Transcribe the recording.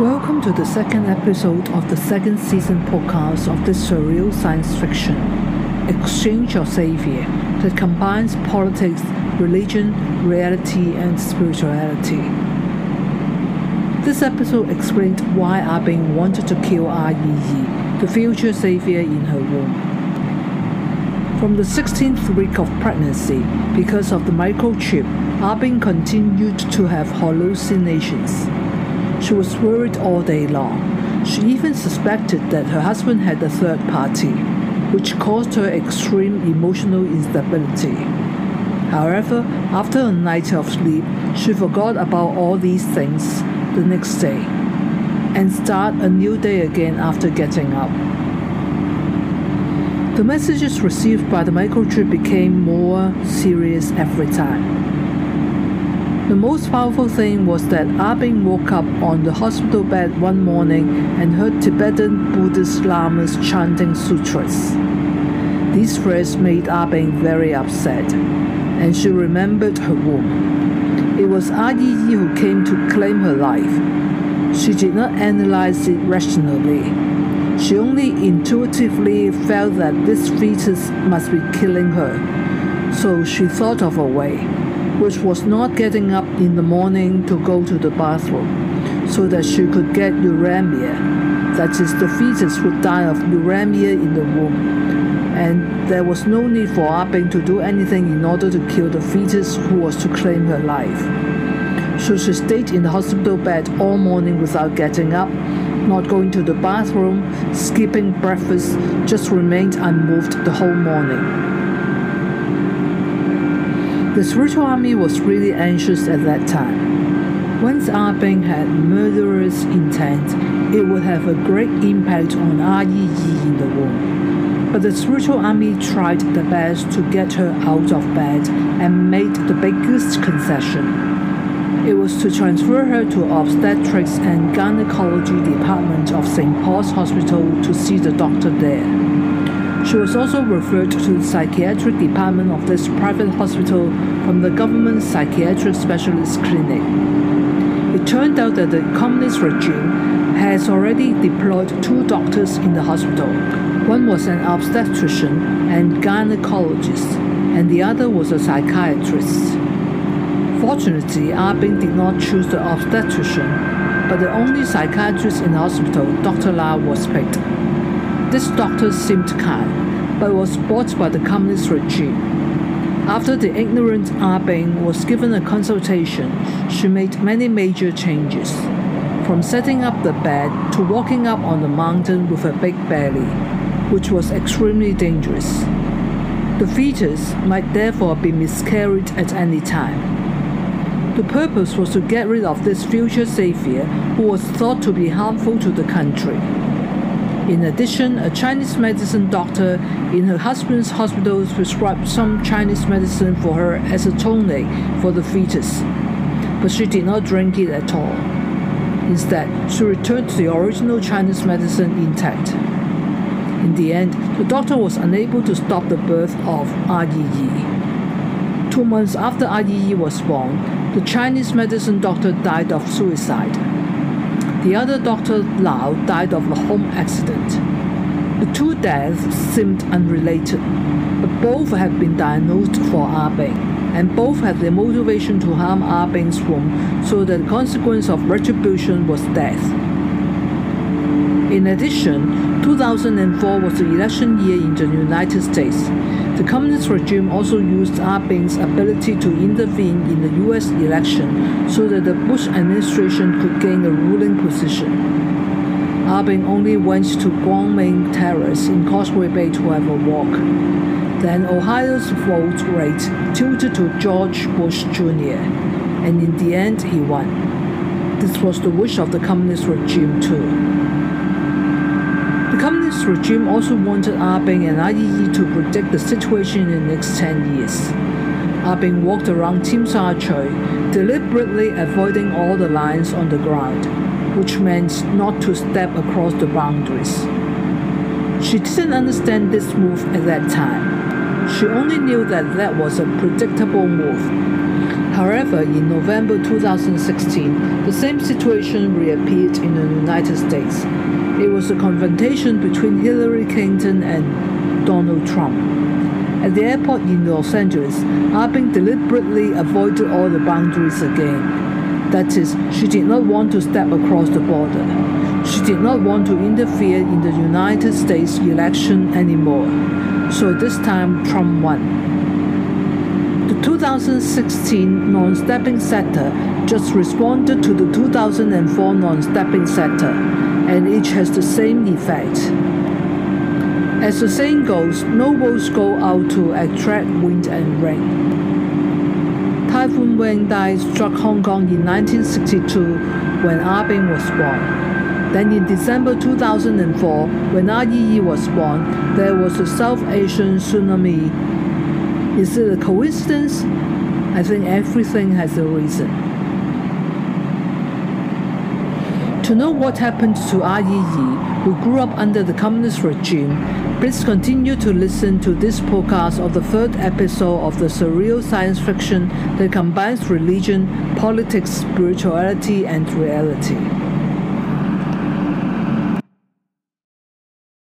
Welcome to the second episode of the second season podcast of this surreal science fiction, Exchange of Savior, that combines politics, religion, reality, and spirituality. This episode explained why Ah Bing wanted to kill Ah Yi, the future savior in her womb. From the 16th week of pregnancy, because of the microchip, Ah Bing continued to have hallucinations. She was worried all day long. She even suspected that her husband had a third party, which caused her extreme emotional instability. However, after a night of sleep, she forgot about all these things the next day and start a new day again after getting up. The messages received by the microchip became more serious every time. The most powerful thing was that Ah Bing woke up on the hospital bed one morning and heard Tibetan Buddhist lamas chanting sutras. These phrases made Ah Bing very upset, and she remembered her womb. It was Ah Yi Yi who came to claim her life. She did not analyze it rationally. She only intuitively felt that this fetus must be killing her, so she thought of a way which was not getting up in the morning to go to the bathroom, so that she could get uremia. That is, the fetus would die of uremia in the womb. And there was no need for Ah Bing to do anything in order to kill the fetus who was to claim her life. So she stayed in the hospital bed all morning without getting up, not going to the bathroom, skipping breakfast, just remained unmoved the whole morning. The spiritual army was really anxious at that time. Once Ah Bing had murderous intent, it would have a great impact on Ah Yi in the war. But the spiritual army tried their best to get her out of bed and made the biggest concession. It was to transfer her to obstetrics and gynecology department of St. Paul's Hospital to see the doctor there. She was also referred to the psychiatric department of this private hospital from the government psychiatric specialist clinic. It turned out that the communist regime has already deployed two doctors in the hospital. One was an obstetrician and gynecologist, and the other was a psychiatrist. Fortunately, Ah Bing did not choose the obstetrician, but the only psychiatrist in the hospital, Dr. La, was picked. This doctor seemed kind, but was bought by the communist regime. After the ignorant Ah Bing was given a consultation, she made many major changes, from setting up the bed to walking up on the mountain with a big belly, which was extremely dangerous. The fetus might therefore be miscarried at any time. The purpose was to get rid of this future savior who was thought to be harmful to the country. In addition, a Chinese medicine doctor in her husband's hospital prescribed some Chinese medicine for her as a tonic for the fetus, but she did not drink it at all. Instead, she returned to the original Chinese medicine intact. In the end, the doctor was unable to stop the birth of Ah Yi Yi. Two months after Ah Yi Yi was born, the Chinese medicine doctor died of suicide. The other doctor, Lao, died of a home accident. The two deaths seemed unrelated, but both had been diagnosed for Ah Bing, and both had the motivation to harm Ah Bing's womb, so that the consequence of retribution was death. In addition, 2004 was the election year in the United States. The communist regime also used Ah Bing's ability to intervene in the US election so that the Bush administration could gain a ruling position. Ah Bing only went to Guangming Terrace in Causeway Bay to have a walk. Then Ohio's vote rate tilted to George Bush Jr., and in the end, he won. This was the wish of the communist regime, too. Communist regime also wanted and Ah Yi Yi to predict the situation in the next 10 years. Ah walked around Tsim Sha Tsui, deliberately avoiding all the lines on the ground, which meant not to step across the boundaries. She didn't understand this move at that time. She only knew that that was a predictable move. However, in November 2016, the same situation reappeared in the United States. It was a confrontation between Hillary Clinton and Donald Trump. At the airport in Los Angeles, Arbin deliberately avoided all the boundaries again. That is, she did not want to step across the border. She did not want to interfere in the United States election anymore. So this time, Trump won. The 2016 non-stepping sector just responded to the 2004 non-stepping sector, and each has the same effect. As the saying goes, no boats go out to attract wind and rain. Typhoon Wanda struck Hong Kong in 1962 when Arbin was born. Then in December 2004, when Er Yi was born, there was a South Asian tsunami is it a coincidence? I think everything has a reason. To know what happened to Yi, who grew up under the communist regime, please continue to listen to this podcast of the third episode of the surreal science fiction that combines religion, politics, spirituality, and reality.